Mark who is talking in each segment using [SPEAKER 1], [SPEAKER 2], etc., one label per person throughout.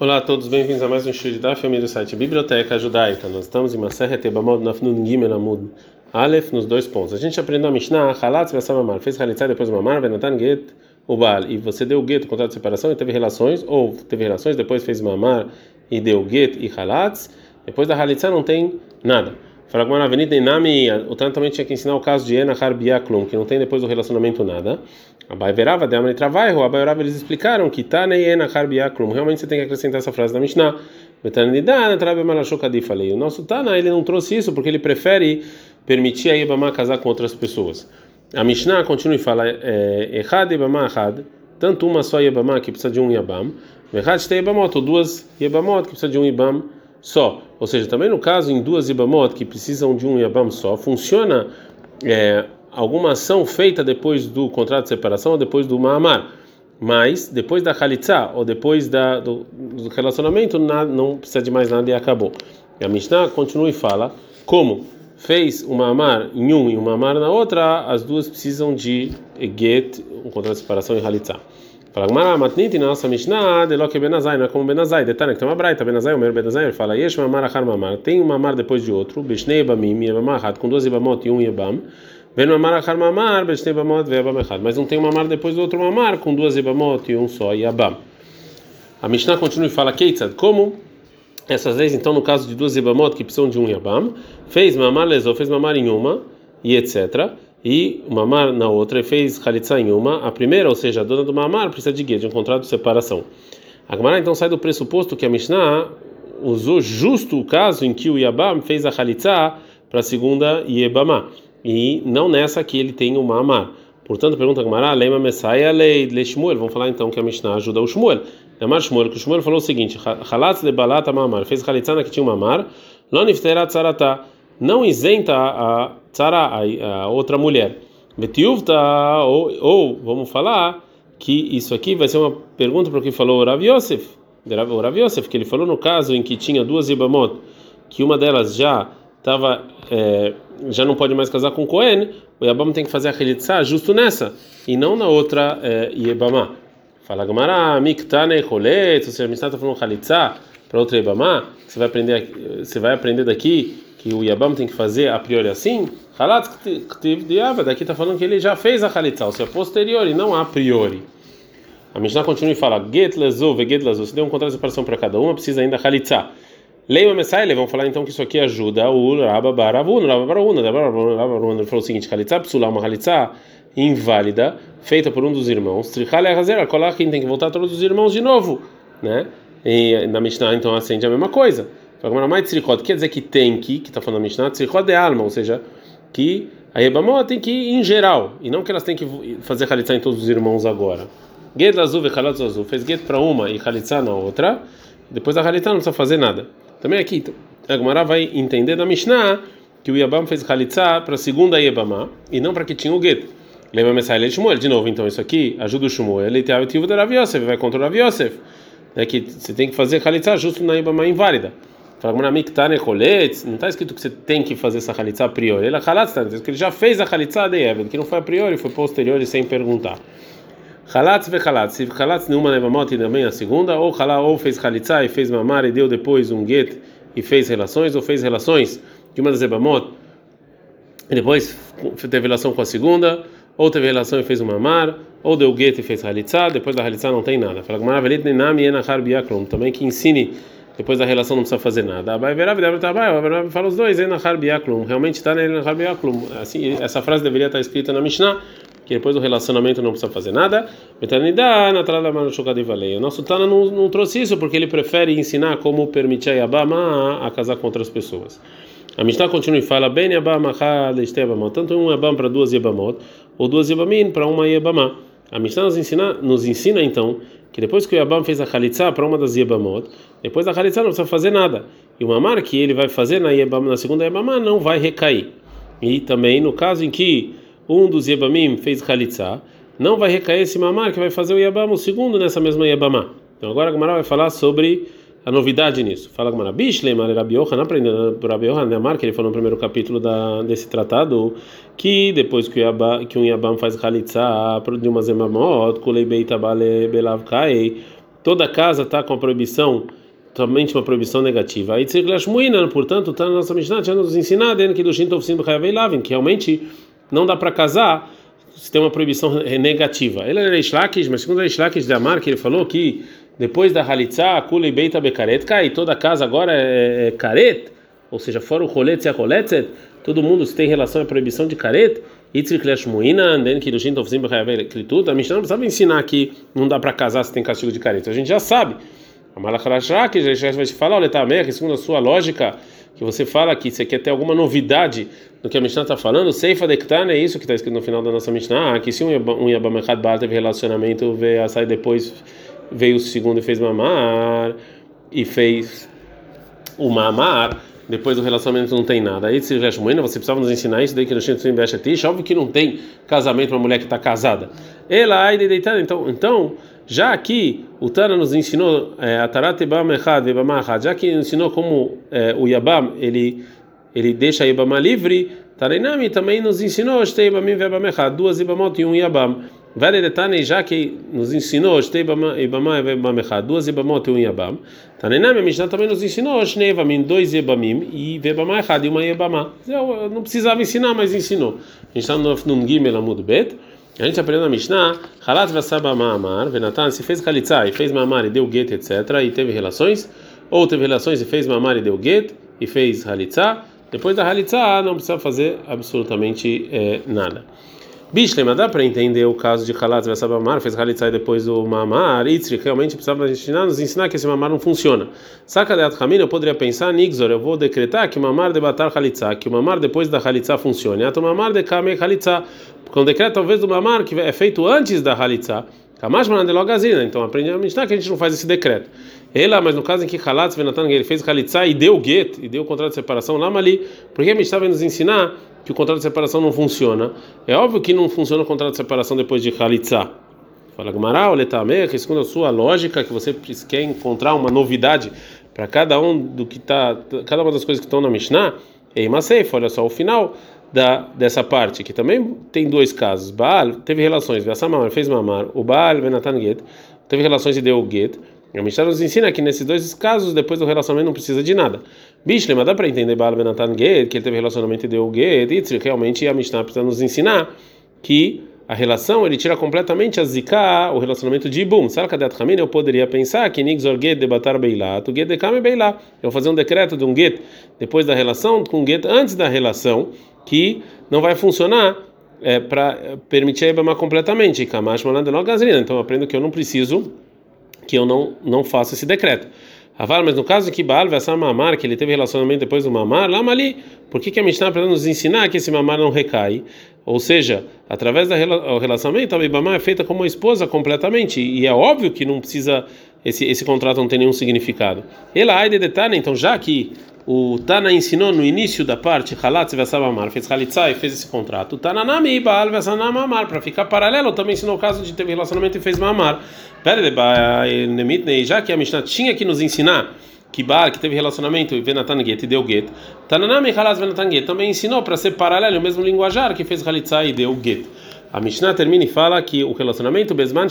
[SPEAKER 1] Olá a todos, bem-vindos a mais um show de Daf do site Biblioteca Judaica. Nós estamos em Maseret Ebamot Nafnun Gimel Amud Aleph nos dois pontos. A gente aprendeu a Mishnah, Halatz Vessamamar, fez Halitzá depois Mamar, Venatan Get Ubal, e você deu Get, o contrato de separação, e teve relações, ou teve relações, depois fez Mamar e deu Get e Halatz, depois da Halitzá não tem nada. Fala avenida em Nami, o Tana também tinha que ensinar o caso de Enachar Biaklum, que não tem depois do relacionamento nada. A Baiverava, de Amri Travaiho, a Baiverava eles explicaram que Tanei Enachar Biaklum, realmente você tem que acrescentar essa frase da Mishnah. Betanidana Trabe Malachokadi, falei. O nosso Tana, ele não trouxe isso porque ele prefere permitir a Ibama casar com outras pessoas. A Mishnah continua e fala: Echad Ibama Achad, tanto uma só Ibama que precisa de um Yabam, Echad Shtei Ibamot, ou duas Ibamot que precisa de um Ibam só. Ou seja, também no caso em duas Ibamot que precisam de um Yabam só, funciona é, alguma ação feita depois do contrato de separação ou depois do Mahamar. Mas depois da Khalitsa ou depois da, do, do relacionamento, nada, não precisa de mais nada e acabou. E a Mishnah continua e fala: como fez uma amar em um e uma amar na outra, as duas precisam de get, um contrato de separação e Khalitsa. Fala, Gmará, matniti na nossa Mishnah, de loque benazai, não é como benazai, detalhe que tem uma braita, benazai, o meu benazai, ele fala, yesh mamar achar mamar, tem uma amar depois de outro, bishnei ebamim, yebamar, com duas ibamot e um yebam, ben mamar achar mamar, bishnei ebamot, vebam echad, mas não tem uma amar depois do outro mamar, com duas ibamot e um só yebam. A Mishnah continua e fala, keitzad, como essas leis, então, no caso de duas ibamot que precisam de um yabam, fez mamar lesou, fez mamar em uma, e etc., e o mamar na outra e fez halitza em uma, a primeira, ou seja, a dona do mamar, precisa de guia, de um contrato de separação. A Gemara então sai do pressuposto que a Mishnah usou justo o caso em que o Yabam fez a halitza para a segunda Yebama, e não nessa que ele tem o mamar. Portanto, pergunta a Gemara, Lema lei le Shmuel. Vamos falar então que a Mishnah ajuda o Shmuel. Amar Shmuel, que o Shmuel falou o seguinte: Halatz de balata mamar, fez halitza na que tinha um mamar, lo nifterat sarata não isenta a tzara, a, outra mulher. Betiuvta, ou, ou vamos falar que isso aqui vai ser uma pergunta para o que falou o Rav Yosef, o Rav Yosef, que ele falou no caso em que tinha duas Ibamot, que uma delas já estava, é, já não pode mais casar com Cohen, o Yabam tem que fazer a Khelitzah justo nessa, e não na outra é, Yebamá. Fala Gamara, Miktane ou seja, a está falando Khelitzah para outra Você vai aprender, você vai aprender daqui que o Yabam tem que fazer a priori assim, Halat daqui está falando que ele já fez a Halitza, ou seja, posterior e não a priori. A Mishnah continua e fala: Get lezu, get lezu. Se deu um contrato de separação para cada uma, precisa ainda Halitza. Leia Messaile, vamos falar então que isso aqui ajuda o Rabba Baravun, Rabba Baravun, Rabba Baravun. Ele falou o seguinte: Halitza psula, uma Halitza inválida, feita por um dos irmãos. Trichale Hazer, colar quem tem que voltar todos os irmãos de novo, né? E na Mishnah então acende a mesma coisa. Tzrichot quer dizer que tem que, que está falando a Mishnah, tzrichot é alma, ou seja, que a Rebamot tem que ir em geral, e não que elas têm que fazer halitzá em todos os irmãos agora. Get azul e halatz azul, fez get para uma e halitzá na outra, depois a halitzá não precisa fazer nada. Também aqui, a Gemara vai entender da Mishnah que o Yabam fez halitzá para a segunda Yebamá, e não para que tinha o get. Lembra a mensagem de Shmuel, de novo, então isso aqui ajuda o Shmuel, ele tem a ativo da Rav Yosef, vai contra o Rav Yosef, é que você tem que fazer halitzá justo na Yebamá inválida. Fala, não está escrito que você tem que fazer essa halitza a priori. Ele, está escrito que ele já fez a halitza de Evan, que não foi a priori, foi posterior e sem perguntar. Halatz ve halatz. Se halatz nenhuma nevamot e também a segunda, ou halá ou fez halitza e fez mamar e deu depois um get e fez relações, ou fez relações de uma das evamot e depois teve relação com a segunda, ou teve relação e fez um mamar, ou deu get e fez halitza, depois da halitza não tem nada. Fala, também que ensine depois da relação não precisa fazer nada. Abai Verav Abai fala os dois, realmente está na Assim, essa frase deveria estar escrita na Mishnah, que depois do relacionamento não precisa fazer nada. O nosso Tana não, não trouxe isso porque ele prefere ensinar como permitir a Yabama a casar com outras pessoas. A Mishnah continua e fala: Ben Yabama tanto um Yabam para duas Yabamot, ou duas Yabamim para uma Yabama. A Mishnah nos ensina, nos ensina então que depois que o Yabam fez a Khalitsa para uma das Yebamot, depois da Khalitsa não precisa fazer nada. E o Mamar que ele vai fazer na, Yebam, na segunda Yebamá não vai recair. E também no caso em que um dos Yebamim fez Khalitsa, não vai recair esse Mamar que vai fazer o Yebam o segundo nessa mesma Yebamá. Então agora a Gamara vai falar sobre a novidade nisso. Fala Gamara, Bishlem, Rabi Yohan, aprendendo por Yohan, Neamar, que ele falou no primeiro capítulo da, desse tratado, que depois que, o Yabam, que um Yabam faz Khalitsa de uma Zemamot, Kulei Beitabale Belav Kai, toda casa está com a proibição, somente uma proibição negativa. Aí Tzirklashmuina, portanto, está na nossa Mishnah, já nos ensinado que do Shintovsim Lavin, que realmente não dá para casar se tem uma proibição negativa. Ele era Ishlakish, mas segundo a Ishlakish de Amar, ele falou que depois da Halitzah, Kule Beita Bekaret, cai, toda casa agora é, é Karet, ou seja, fora o Roletz e a Roletzet, todo mundo se tem relação à proibição de Klitud, a Mishnah não precisava ensinar que não dá para casar se tem castigo de Karet, a gente já sabe. A Malacharashak já vai te falar, olha, tá, que segundo a sua lógica, que você fala que você quer ter alguma novidade no que a Mishnah está falando, Seifa Dektan é isso que está escrito no final da nossa Mishnah, ah, que se um Yabam Echad Baal teve relacionamento, veio a sair depois, veio o segundo e fez mamar, e fez o mamar, depois do relacionamento não tem nada. Aí, se você precisava nos ensinar isso daí que no Shinto Beshatish, óbvio que não tem casamento uma mulher que está casada. Ela, aí, deitada, então, então já aqui o Tana nos ensinou é, a Tarat Ebam Echad Ebam já que ensinou como é, o Yabam ele ele deixa a Yabama livre, Tarinami também nos ensinou Shtei Ebamim Vebam duas Yabamot e um Yabam. Varedetane, já que nos ensinou duas Yabamot e um Yabam. Tarinami, a Mishnah também nos ensinou Shnei Ebamim, dois Yabamim e Vebam Echad e uma. Eu não precisava ensinar, mas ensinou. A gente está no Num Gimel Amud Bet. A gente aprendeu na Mishnah, Halat Vasaba Ma'amar, Venatan, se fez Khalitsa e fez Ma'amar e deu get, etc., e teve relações, ou teve relações e fez Ma'amar e deu get, e fez Halitza, depois da Halitza não precisa fazer absolutamente é, nada. Bishlema, dá para entender o caso de Halat Vasaba Ma'amar, fez Halitza e depois o Ma'amar, Itzri, realmente precisava nos ensinar que esse Ma'amar não funciona. Saca de Atchamin, eu poderia pensar, Nixor, eu vou decretar que o Ma'amar debatar Halitza, que o Ma'amar depois da Halitza funcione. Ato Ma'amar de Kame Halitza, porque um decreto talvez do mamar que é feito antes da manandelogazina. Então aprende a Mishnah que a gente não faz esse decreto. Ela, mas no caso em que Halatz Venatan ele fez halitzah e deu get, e deu o contrato de separação lá ali, porque a Mishnah vem nos ensinar que o contrato de separação não funciona. É óbvio que não funciona o contrato de separação depois de halitzah. Fala Gumará, Letame, que segundo a sua lógica, que você quer encontrar uma novidade para cada um do que tá, cada uma das coisas que estão na Mishnah, Ei, Maseif, olha só o final da dessa parte, que também tem dois casos. Baal teve relações, Vassamamar fez mamar, o Baal Benatan Get teve relações e deu o Get. A Mishnah nos ensina que nesses dois casos, depois do relacionamento, não precisa de nada. Bishle, mas dá para entender Baal Benatan Get, que ele teve relacionamento e deu o Get, e realmente a Mishnah precisa nos ensinar que a relação ele tira completamente a zika, o relacionamento de ibum. Sarkadat Hamin, eu poderia pensar que nigzor get debatar beilat, o get dekame beilat. Eu vou fazer um decreto de um get depois da relação com get antes da relação, que não vai funcionar é, para permitir a ibama completamente. Gasolina. Então eu aprendo que eu não preciso, que eu não não faço esse decreto. Mas no caso que Baal Vassar Mamar, que ele teve relacionamento depois do Mamar, lá ali, por que, que a Mishnah para nos ensinar que esse Mamar não recai? Ou seja, através do relacionamento, a Bibamá é feita como uma esposa completamente, e é óbvio que não precisa, esse, esse contrato não tem nenhum significado. Ela ai de detalhe, então já que o Tana ensinou no início da parte, Halatz Amar, fez Halitzá e fez esse contrato. Tananami Baal Amar, para ficar paralelo, também ensinou o caso de ter relacionamento e fez Mamar. Já que a Mishnah tinha que nos ensinar que Baal, que teve relacionamento e Venatan Get e deu Get, Tananami Halatz Venatan Get também ensinou para ser paralelo, o mesmo linguajar que fez Halitzá e deu Get. A Mishnah termina e fala que o relacionamento Besman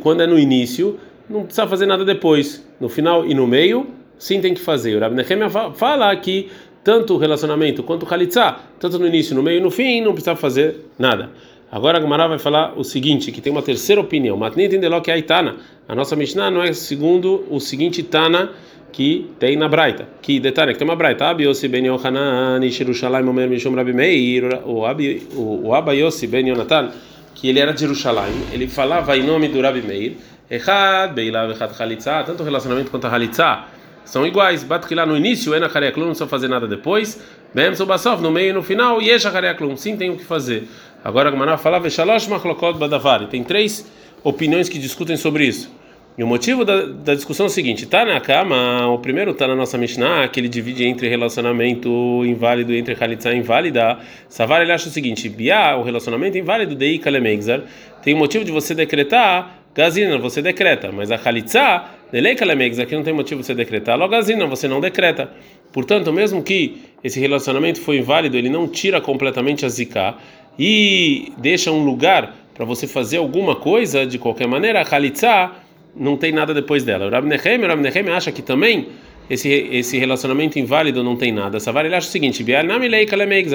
[SPEAKER 1] quando é no início, não precisa fazer nada depois. No final e no meio, sim tem que fazer. O Rabi Nehemia fala que tanto o relacionamento quanto o Khalitsa, tanto no início, no meio e no fim, não precisa fazer nada. Agora a Gemara vai falar o seguinte, que tem uma terceira opinião. Matnit que é Itana. A nossa Mishnah não é segundo o seguinte Tana que tem na Braita. Que detalhe, que tem uma Braita. Abi Yossi ben Yohanan, Shirushalayim, Omer Mishum Rabi Meir, o Abba Yossi ben Yonatan, que ele era de Jerusalém, ele falava em nome do Rabi Meir, Echad, Beilav, Echad Chalitza, tanto o relacionamento quanto a Chalitza, são iguais. Batkilá no início, Ena Kareaklum, não precisa fazer nada depois. Bem, Basov, no meio e no final, Yesha Kareaklum, sim tem o que fazer. Agora a Gemara fala, Veshalosh Machlokot Badavar, tem três opiniões que discutem sobre isso. E o motivo da, da discussão é o seguinte: tá na cama, o primeiro tá na nossa Mishnah, que ele divide entre relacionamento inválido e entre Khalitsa inválida. Savar ele acha o seguinte: Bia, o relacionamento inválido de Kalemegzar, tem o motivo de você decretar Gazina, você decreta, mas a Khalitsa Neleikalemegs, aqui não tem motivo de você decretar. Logo não, você não decreta. Portanto, mesmo que esse relacionamento foi inválido, ele não tira completamente a zika e deixa um lugar para você fazer alguma coisa de qualquer maneira. A Khalitsa, não tem nada depois dela. O Rabi Nechem, o Rabi Nechem acha que também esse, esse relacionamento inválido não tem nada. Savar ele acha o seguinte: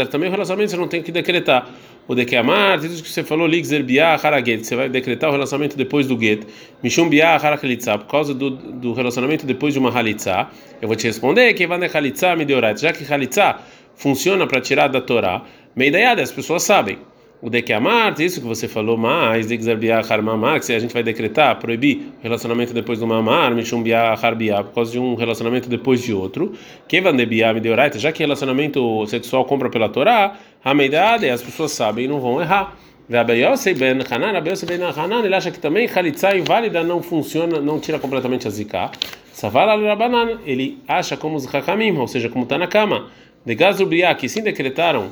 [SPEAKER 1] também o relacionamento você não tem que decretar. O de que amar, tudo que você falou, ligzer biah haraget, você vai decretar o relacionamento depois do get. Mishum biah harakalitza, por causa do, do relacionamento depois de uma halitza. Eu vou te responder que halitza me já que halitza funciona para tirar da Torá. Meidaiada, as pessoas sabem o de que amar, isso que você falou mais, de que se a gente vai decretar, proibir relacionamento depois do mamar, mishum harbiá, por causa de um relacionamento depois de outro, que van de já que relacionamento sexual compra pela Torá, a meidade, as pessoas sabem e não vão errar. Rabeyosei ben Hanan, Rabeyosei ben Hanan, ele acha que também Khalitsa inválida não funciona, não tira completamente a zika. Savala Rabanan, ele acha como os Hakamim, ou seja, como está na cama. De Gazrubiá, que sim decretaram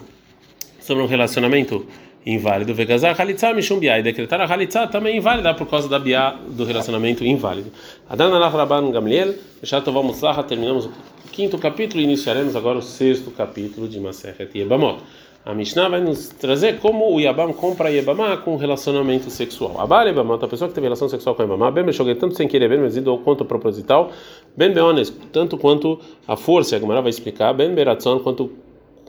[SPEAKER 1] sobre um relacionamento inválido. Vegazar halitzah mishum. E decretar a halitzah também inválida por causa da biá do relacionamento inválido. Adan alach rabban gamliel. Vamos lá, terminamos o quinto capítulo e iniciaremos agora o sexto capítulo de Masechet Yebamot. A Mishnah vai nos trazer como o Yabam compra Yebamá com relacionamento sexual. Abar Yebamá, a pessoa que teve relação sexual com Yebamá, bem joguei tanto sem querer, bem mezido quanto proposital, bem beones, tanto quanto a força, a Gemara vai explicar, bem beratzon, quanto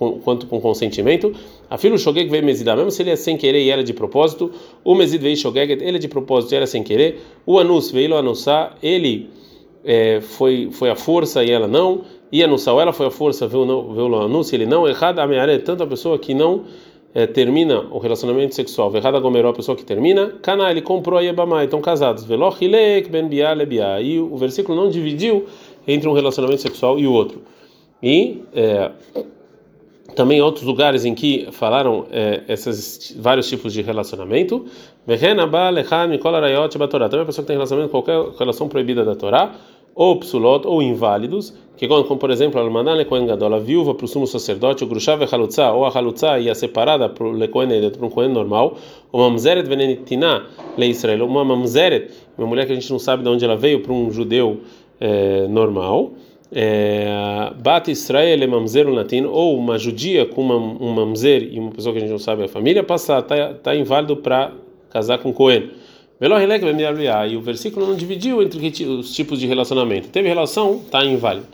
[SPEAKER 1] quanto com consentimento. A filho shogeg veio mesida, mesmo se ele é sem querer e era de propósito. O mesid veio shogeg, ele é de propósito e era sem querer. O anus veio anussar, ele é, foi foi a força e ela não. E anussar, ela foi a força, veio o anus ele não. Errada a é tanto a pessoa que não é, termina o relacionamento sexual. Errada gomeró a pessoa que termina. Cana, ele comprou a Yebamá, estão casados. Velochilek ben biá. E o versículo não dividiu entre um relacionamento sexual e o outro. E. É, também outros lugares em que falaram é, esses vários tipos de relacionamento. Também a pessoa que tem relacionamento com qualquer relação proibida da Torá, ou psulot, ou inválidos, que como, por exemplo, a lekohen gadol, a viúva para o sumo sacerdote, o grushav halutza, ou a halutza ia separada para o lekohen para um kohen normal, ou mamzeret venenitina le Israel, uma mamzeret, uma mulher que a gente não sabe de onde ela veio, para um judeu é, normal. É, Bat Israel mamzer latim ou uma judia com uma, um mamzer e uma pessoa que a gente não sabe a família passar tá, tá inválido para casar com Cohen. E o versículo não dividiu entre os tipos de relacionamento. Teve relação, tá inválido.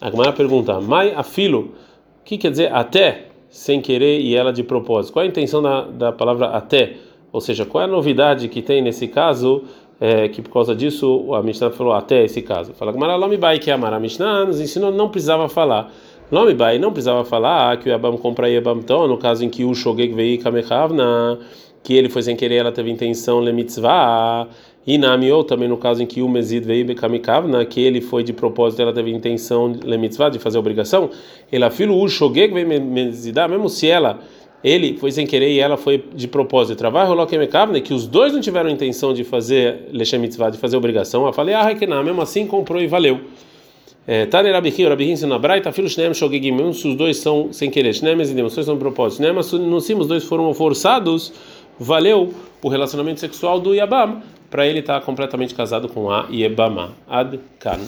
[SPEAKER 1] A pergunta: Mai afilo, o que quer dizer até sem querer e ela de propósito? Qual a intenção da, da palavra até? Ou seja, qual é a novidade que tem nesse caso? É, que por causa disso a Mishnah falou até esse caso. Fala que Lomi Bai que amar a Mishnah nos ensinou não precisava falar. Lomi Bai não precisava falar que o Yabam compra então, no caso em que o Shogeg veio Kamechavna, que ele foi sem querer, ela teve intenção le mitzvah. E Namiou também no caso em que o Mesid veio Kamikavna, que ele foi de propósito, ela teve intenção le mitzvah de fazer obrigação. Ela filho o Shogeg veio Mezidá, mesmo se ela ele foi sem querer e ela foi de propósito. Trabalho rolou que os dois não tiveram intenção de fazer lechem mitzvah, de fazer obrigação. Eu falei, ah, que não, mesmo assim comprou e valeu. É, Tane Rabihi, Rabihi ensina Braita, filho Shneem Shogegim, se os dois são sem querer, Shneem e os dois são de propósito. Shneem, se os dois foram forçados, valeu o relacionamento sexual do Yabam, para ele estar completamente casado com a Yebama. Ad Kan.